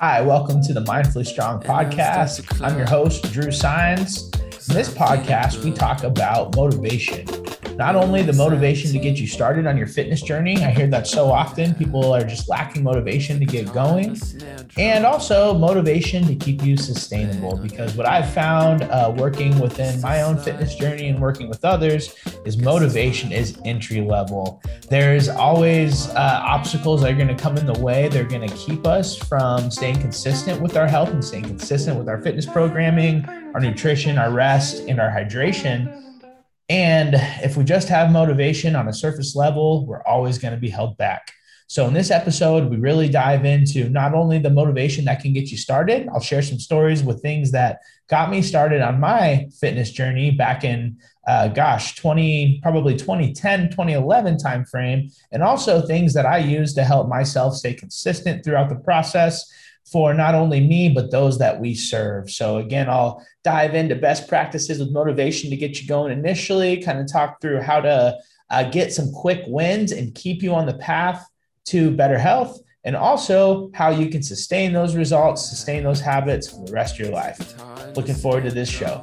Hi, welcome to the Mindfully Strong podcast. I'm your host, Drew Signs. In this podcast, we talk about motivation. Not only the motivation to get you started on your fitness journey, I hear that so often people are just lacking motivation to get going, and also motivation to keep you sustainable. Because what I've found uh, working within my own fitness journey and working with others is motivation is entry level. There's always uh, obstacles that are going to come in the way. They're going to keep us from staying consistent with our health and staying consistent with our fitness programming, our nutrition, our rest, and our hydration. And if we just have motivation on a surface level, we're always going to be held back. So, in this episode, we really dive into not only the motivation that can get you started, I'll share some stories with things that got me started on my fitness journey back in, uh, gosh, 20, probably 2010, 2011 timeframe, and also things that I use to help myself stay consistent throughout the process for not only me, but those that we serve. So, again, I'll dive into best practices with motivation to get you going initially, kind of talk through how to uh, get some quick wins and keep you on the path to better health, and also how you can sustain those results, sustain those habits for the rest of your life. Looking forward to this show.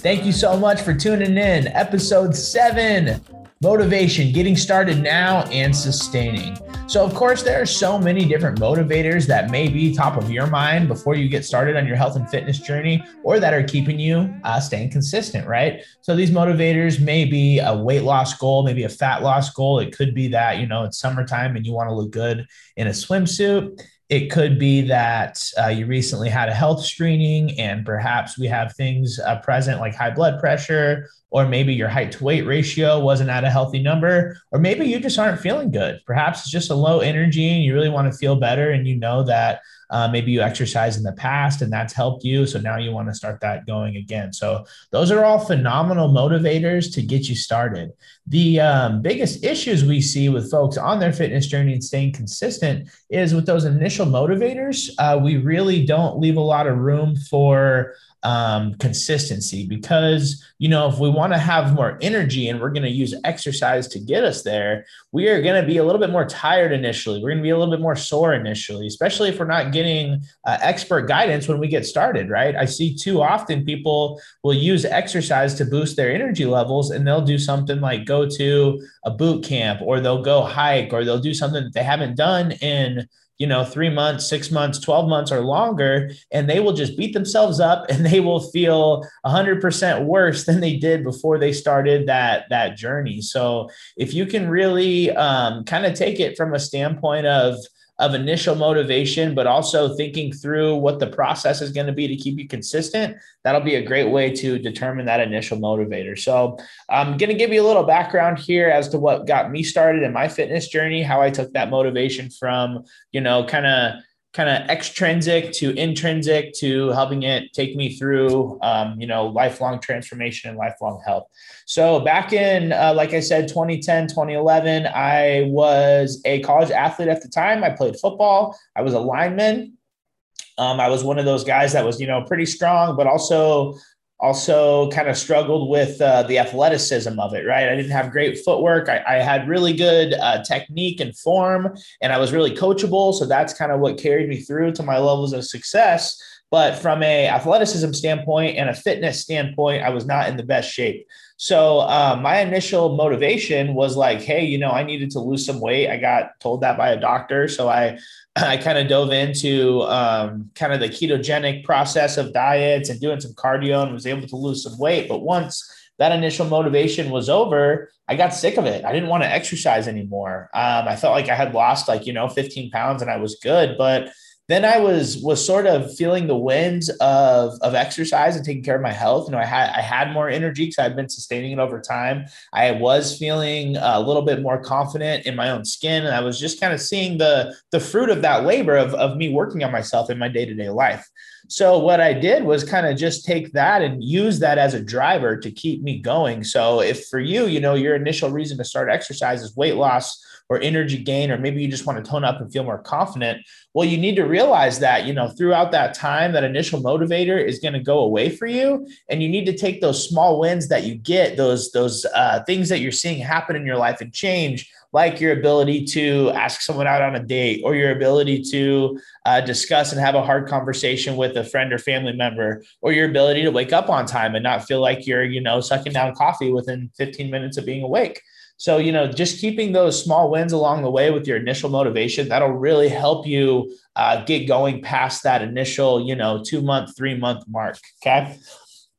Thank you so much for tuning in. Episode seven motivation, getting started now and sustaining. So, of course, there are so many different motivators that may be top of your mind before you get started on your health and fitness journey or that are keeping you uh, staying consistent, right? So, these motivators may be a weight loss goal, maybe a fat loss goal. It could be that, you know, it's summertime and you want to look good in a swimsuit. It could be that uh, you recently had a health screening and perhaps we have things uh, present like high blood pressure, or maybe your height to weight ratio wasn't at a healthy number, or maybe you just aren't feeling good. Perhaps it's just a low energy and you really want to feel better and you know that uh, maybe you exercise in the past and that's helped you. So now you want to start that going again. So those are all phenomenal motivators to get you started. The um, biggest issues we see with folks on their fitness journey and staying consistent is with those initial motivators. Uh, we really don't leave a lot of room for um, consistency because you know if we want to have more energy and we're going to use exercise to get us there we are going to be a little bit more tired initially. We're going to be a little bit more sore initially especially if we're not getting uh, expert guidance when we get started right? I see too often people will use exercise to boost their energy levels and they'll do something like go to a boot camp or they'll go hike or they'll do something that they haven't done in you know, three months, six months, 12 months or longer, and they will just beat themselves up and they will feel 100% worse than they did before they started that, that journey. So if you can really um, kind of take it from a standpoint of, of initial motivation, but also thinking through what the process is going to be to keep you consistent, that'll be a great way to determine that initial motivator. So, I'm going to give you a little background here as to what got me started in my fitness journey, how I took that motivation from, you know, kind of kind of extrinsic to intrinsic to helping it take me through um, you know lifelong transformation and lifelong health so back in uh, like i said 2010 2011 i was a college athlete at the time. I played football. I was a lineman. Um, i was one of those guys that was you know pretty strong but also also kind of struggled with uh, the athleticism of it right? I didn't have great footwork. I, I had really good uh, technique and form and i was really coachable so that's kind of what carried me through to my levels of success but from a athleticism standpoint and a fitness standpoint i was not in the best shape so uh, my initial motivation was like hey you know i needed to lose some weight i got told that by a doctor so i I kind of dove into um, kind of the ketogenic process of diets and doing some cardio and was able to lose some weight. But once that initial motivation was over, I got sick of it. I didn't want to exercise anymore. Um, I felt like I had lost like, you know, 15 pounds and I was good. But then I was was sort of feeling the winds of of exercise and taking care of my health. You know, I had I had more energy because I'd been sustaining it over time. I was feeling a little bit more confident in my own skin, and I was just kind of seeing the the fruit of that labor of of me working on myself in my day to day life. So what I did was kind of just take that and use that as a driver to keep me going. So if for you, you know, your initial reason to start exercise is weight loss or energy gain, or maybe you just want to tone up and feel more confident. Well, you need to realize that, you know, throughout that time, that initial motivator is going to go away for you. And you need to take those small wins that you get, those, those uh, things that you're seeing happen in your life and change like your ability to ask someone out on a date or your ability to uh, discuss and have a hard conversation with a friend or family member or your ability to wake up on time and not feel like you're you know sucking down coffee within 15 minutes of being awake so, you know, just keeping those small wins along the way with your initial motivation, that'll really help you uh, get going past that initial, you know, two month, three month mark. Okay.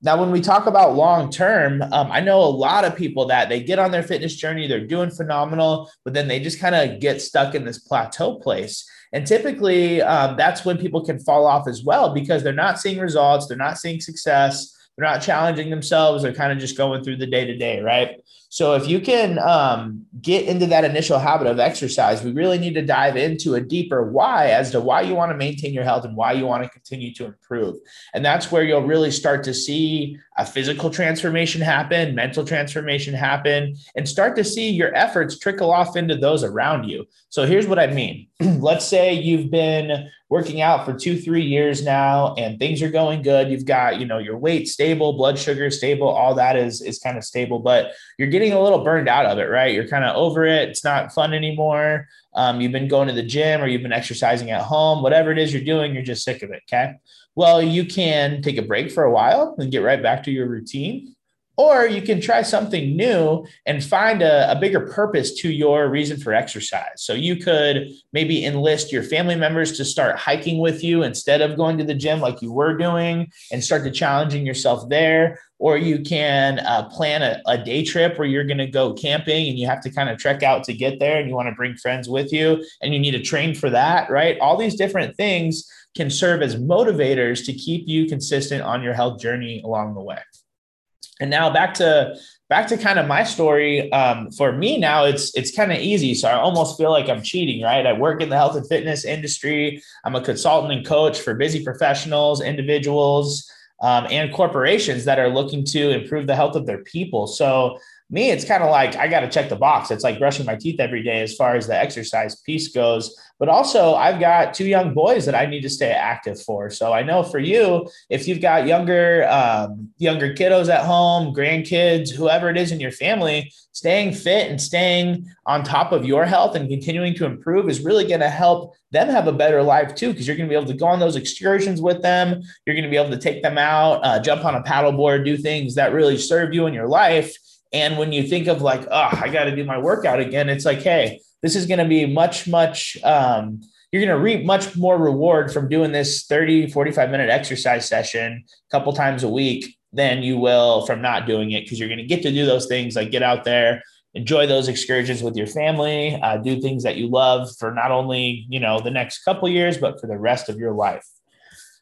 Now, when we talk about long term, um, I know a lot of people that they get on their fitness journey, they're doing phenomenal, but then they just kind of get stuck in this plateau place. And typically, um, that's when people can fall off as well because they're not seeing results, they're not seeing success, they're not challenging themselves, they're kind of just going through the day to day, right? So if you can um, get into that initial habit of exercise, we really need to dive into a deeper why as to why you want to maintain your health and why you want to continue to improve. And that's where you'll really start to see a physical transformation happen, mental transformation happen, and start to see your efforts trickle off into those around you. So here's what I mean. Let's say you've been working out for two, three years now, and things are going good. You've got, you know, your weight stable, blood sugar stable, all that is is kind of stable, but you're getting a little burned out of it, right? You're kind of over it. It's not fun anymore. Um, you've been going to the gym or you've been exercising at home, whatever it is you're doing, you're just sick of it. Okay. Well, you can take a break for a while and get right back to your routine or you can try something new and find a, a, bigger purpose to your reason for exercise. So you could maybe enlist your family members to start hiking with you instead of going to the gym like you were doing and start to challenging yourself there. Or you can uh, plan a, a day trip where you're going to go camping and you have to kind of trek out to get there and you want to bring friends with you and you need to train for that, right? All these different things can serve as motivators to keep you consistent on your health journey along the way. And now back to back to kind of my story. Um, for me now, it's it's kind of easy. So I almost feel like I'm cheating, right? I work in the health and fitness industry. I'm a consultant and coach for busy professionals, individuals, um, and corporations that are looking to improve the health of their people. So me, it's kind of like I got to check the box. It's like brushing my teeth every day as far as the exercise piece goes. But also, I've got two young boys that I need to stay active for. So I know for you, if you've got younger um, younger kiddos at home, grandkids, whoever it is in your family, staying fit and staying on top of your health and continuing to improve is really going to help them have a better life too. Because you're going to be able to go on those excursions with them. You're going to be able to take them out, uh, jump on a paddleboard, do things that really serve you in your life and when you think of like, oh, I got to do my workout again, it's like, hey, this is going to be much, much, um, you're going to reap much more reward from doing this 30, 45 minute exercise session a couple times a week than you will from not doing it because you're going to get to do those things like get out there, enjoy those excursions with your family, uh, do things that you love for not only, you know, the next couple years, but for the rest of your life.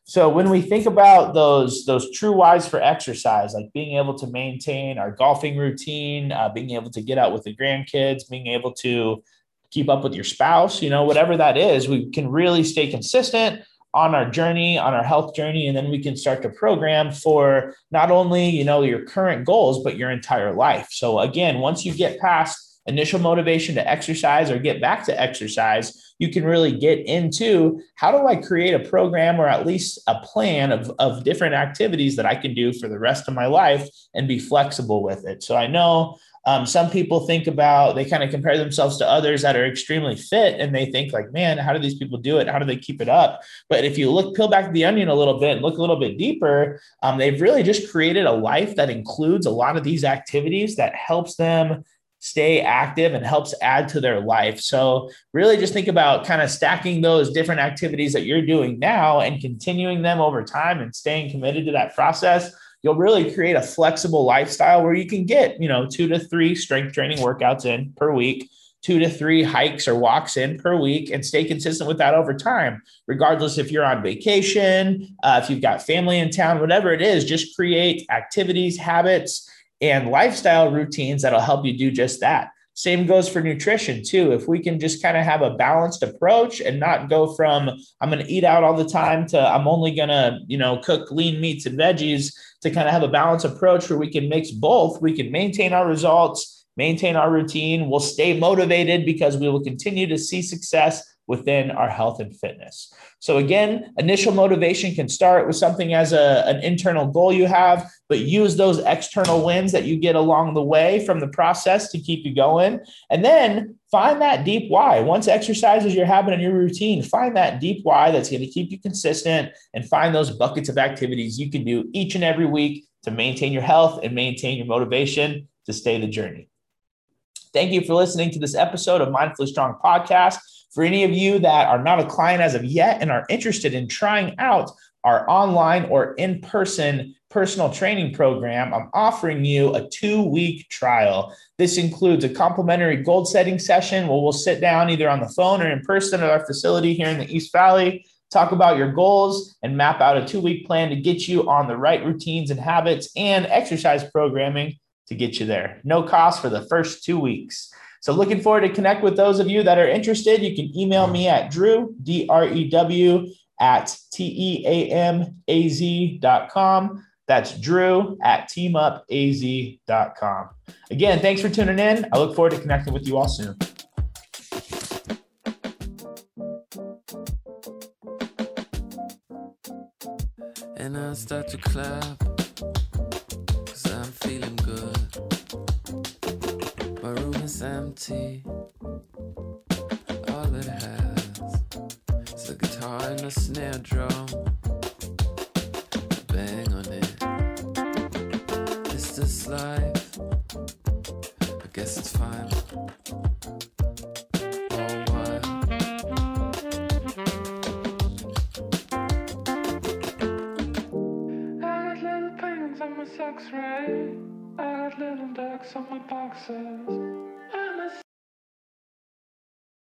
So when we think about those those true whys for exercise, like being able to maintain our golfing routine, uh, being able to get out with the grandkids, being able to keep up with your spouse, you know, whatever that is, we can really stay consistent on our journey, on our health journey, and then we can start to program for not only you know your current goals but your entire life. So again, once you get past initial motivation to exercise or get back to exercise, you can really get into how do I create a program or at least a plan of, of different activities that I can do for the rest of my life and be flexible with it. So I know um, some people think about they kind of compare themselves to others that are extremely fit and they think like man how do these people do it how do they keep it up but if you look peel back the onion a little bit and look a little bit deeper um, they've really just created a life that includes a lot of these activities that helps them stay active and helps add to their life. So, really just think about kind of stacking those different activities that you're doing now and continuing them over time and staying committed to that process. You'll really create a flexible lifestyle where you can get, you know, two to three strength training workouts in per week, two to three hikes or walks in per week, and stay consistent with that over time, regardless if you're on vacation, uh, if you've got family in town, whatever it is, just create activities, habits, and lifestyle routines that'll help you do just that. Same goes for nutrition too. If we can just kind of have a balanced approach and not go from I'm going to eat out all the time to I'm only going to, you know, cook lean meats and veggies to kind of have a balanced approach where we can mix both. We can maintain our results, maintain our routine. We'll stay motivated because we will continue to see success within our health and fitness. So, again, initial motivation can start with something as a, an internal goal you have, but use those external wins that you get along the way from the process to keep you going. And then find that deep why. Once exercise is your habit and your routine, find that deep why that's going to keep you consistent and find those buckets of activities you can do each and every week to maintain your health and maintain your motivation to stay the journey. Thank you for listening to this episode of Mindfully Strong Podcast. For any of you that are not a client as of yet and are interested in trying out our online or in person personal training program, I'm offering you a two week trial. This includes a complimentary goal setting session where we'll sit down either on the phone or in person at our facility here in the East Valley, talk about your goals, and map out a two week plan to get you on the right routines and habits and exercise programming to get you there. No cost for the first two weeks. So looking forward to connect with those of you that are interested. You can email me at Drew, D-R-E-W, at T-E-A-M-A-Z dot com. That's Drew at teamupaz.com. Again, thanks for tuning in. I look forward to connecting with you all soon. And I start to clap, Is empty. All it has is a guitar and a snare drum. bang on it. Is this life? I guess it's fine.